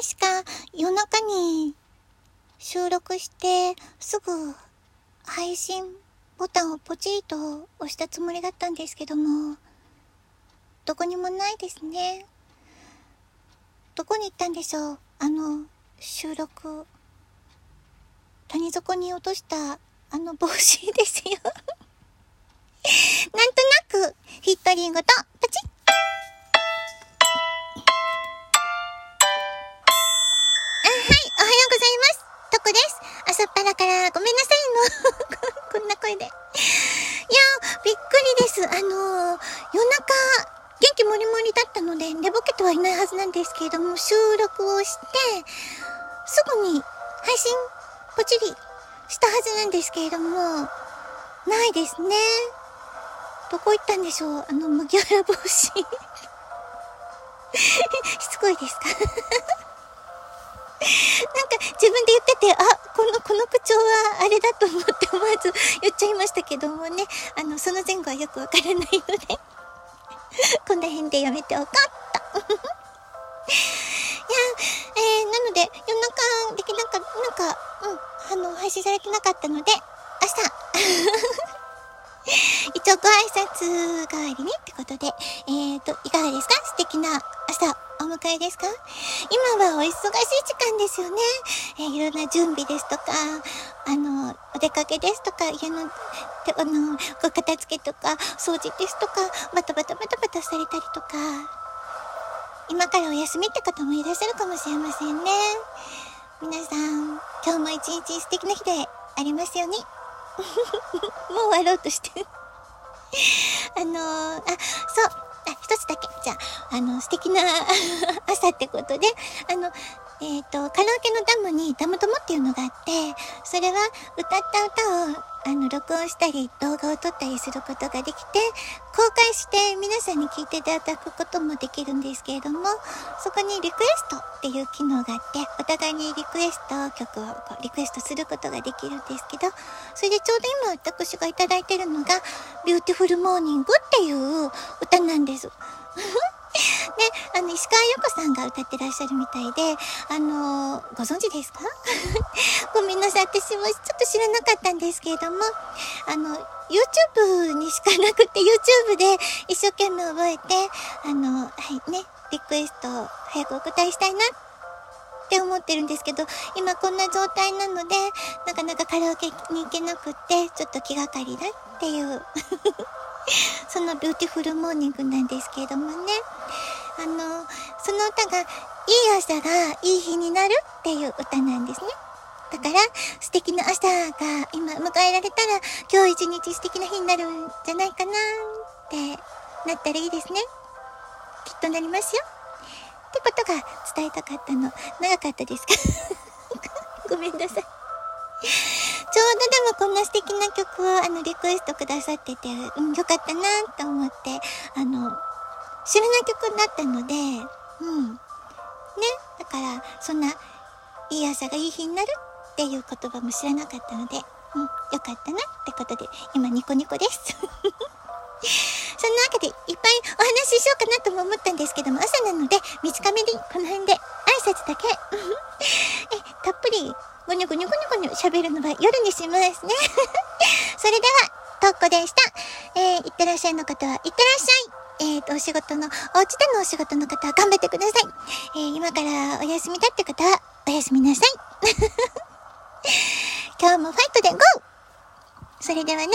確か夜中に収録してすぐ配信ボタンをポチリと押したつもりだったんですけども、どこにもないですね。どこに行ったんでしょう？あの、収録。谷底に落としたあの帽子ですよ なんとなく、ヒットリングと、です。朝っぱらからごめんなさいの。こんな声で。いや、びっくりです。あのー、夜中、元気もりもりだったので、寝ぼけてはいないはずなんですけれども、収録をして、すぐに配信、ポチリしたはずなんですけれども、ないですね。どこ行ったんでしょう？あの麦わら帽子。しつこいですか？なんか自分で言ってて、あ、この、この口調はあれだと思って思わず言っちゃいましたけどもね、あの、その前後はよくわからないので。こんな辺でやめておこうっと。いや、えー、なので、夜中できなんか、なんか、うん、あの、配信されてなかったので、明日。一応ご挨拶代わりにってことで、えーと、いかがですか？素敵な朝お迎えですか？今はお忙しい時間ですよね。えー、いろんな準備ですとか、あの、お出かけですとか、家の、あの、ご片付けとか、掃除ですとか、バタバタバタバタされたりとか、今からお休みって方もいらっしゃるかもしれませんね。皆さん、今日も一日素敵な日でありますように。もう終わろうとしてるあのー、あ、そう。あ、一つ。あ、の、素敵な 朝ってことで、あの、えっ、ー、と、カラオケのダムにダム友っていうのがあって、それは歌った歌を、あの、録音したり、動画を撮ったりすることができて、公開して皆さんに聞いていただくこともできるんですけれども、そこにリクエストっていう機能があって、お互いにリクエスト曲をこうリクエストすることができるんですけど、それでちょうど今私がいただいてるのが、 Beautiful Morning っていう歌なんです。で、あの、石川優子さんが歌ってらっしゃるみたいで、あのー、ご存知ですか？ごめんなさい。私もちょっと知らなかったんですけれども、あの、YouTube にしかなくて、YouTube で一生懸命覚えて、あの、はいね、リクエストを早くお答えしたいなって思ってるんですけど、今こんな状態なので、なかなかカラオケに行けなくって、ちょっと気がかりだっていう その Beautiful Morning なんですけれどもね。あの、その歌が、いい朝がいい日になるっていう歌なんですね。だから、素敵な朝が今迎えられたら、今日一日素敵な日になるんじゃないかなってなったらいいですね。きっとなりますよ。ってことが伝えたかったの。長かったですか？ごめんなさい。ちょうどでもこんな素敵な曲をあのリクエストくださってて、うん、よかったなと思って、あの、知らない曲だったので、うん。ね。だから、そんな、いい朝がいい日になるっていう言葉も知らなかったので、うん、よかったなってことで、今ニコニコです。そんなわけで、いっぱいお話ししようかなとも思ったんですけども、朝なので、短めにこの辺で挨拶だけ。え、たっぷりぐにゅぐにゅぐにゅぐにゅ喋るのは夜にしますね。それでは、トッコでした。えー、いってらっしゃいの方は、いってらっしゃい。えっ、ー、と、お仕事の、お家でのお仕事の方は頑張ってください。えー、今からお休みだって方は、おやすみなさい。今日もファイトでゴーそれではね。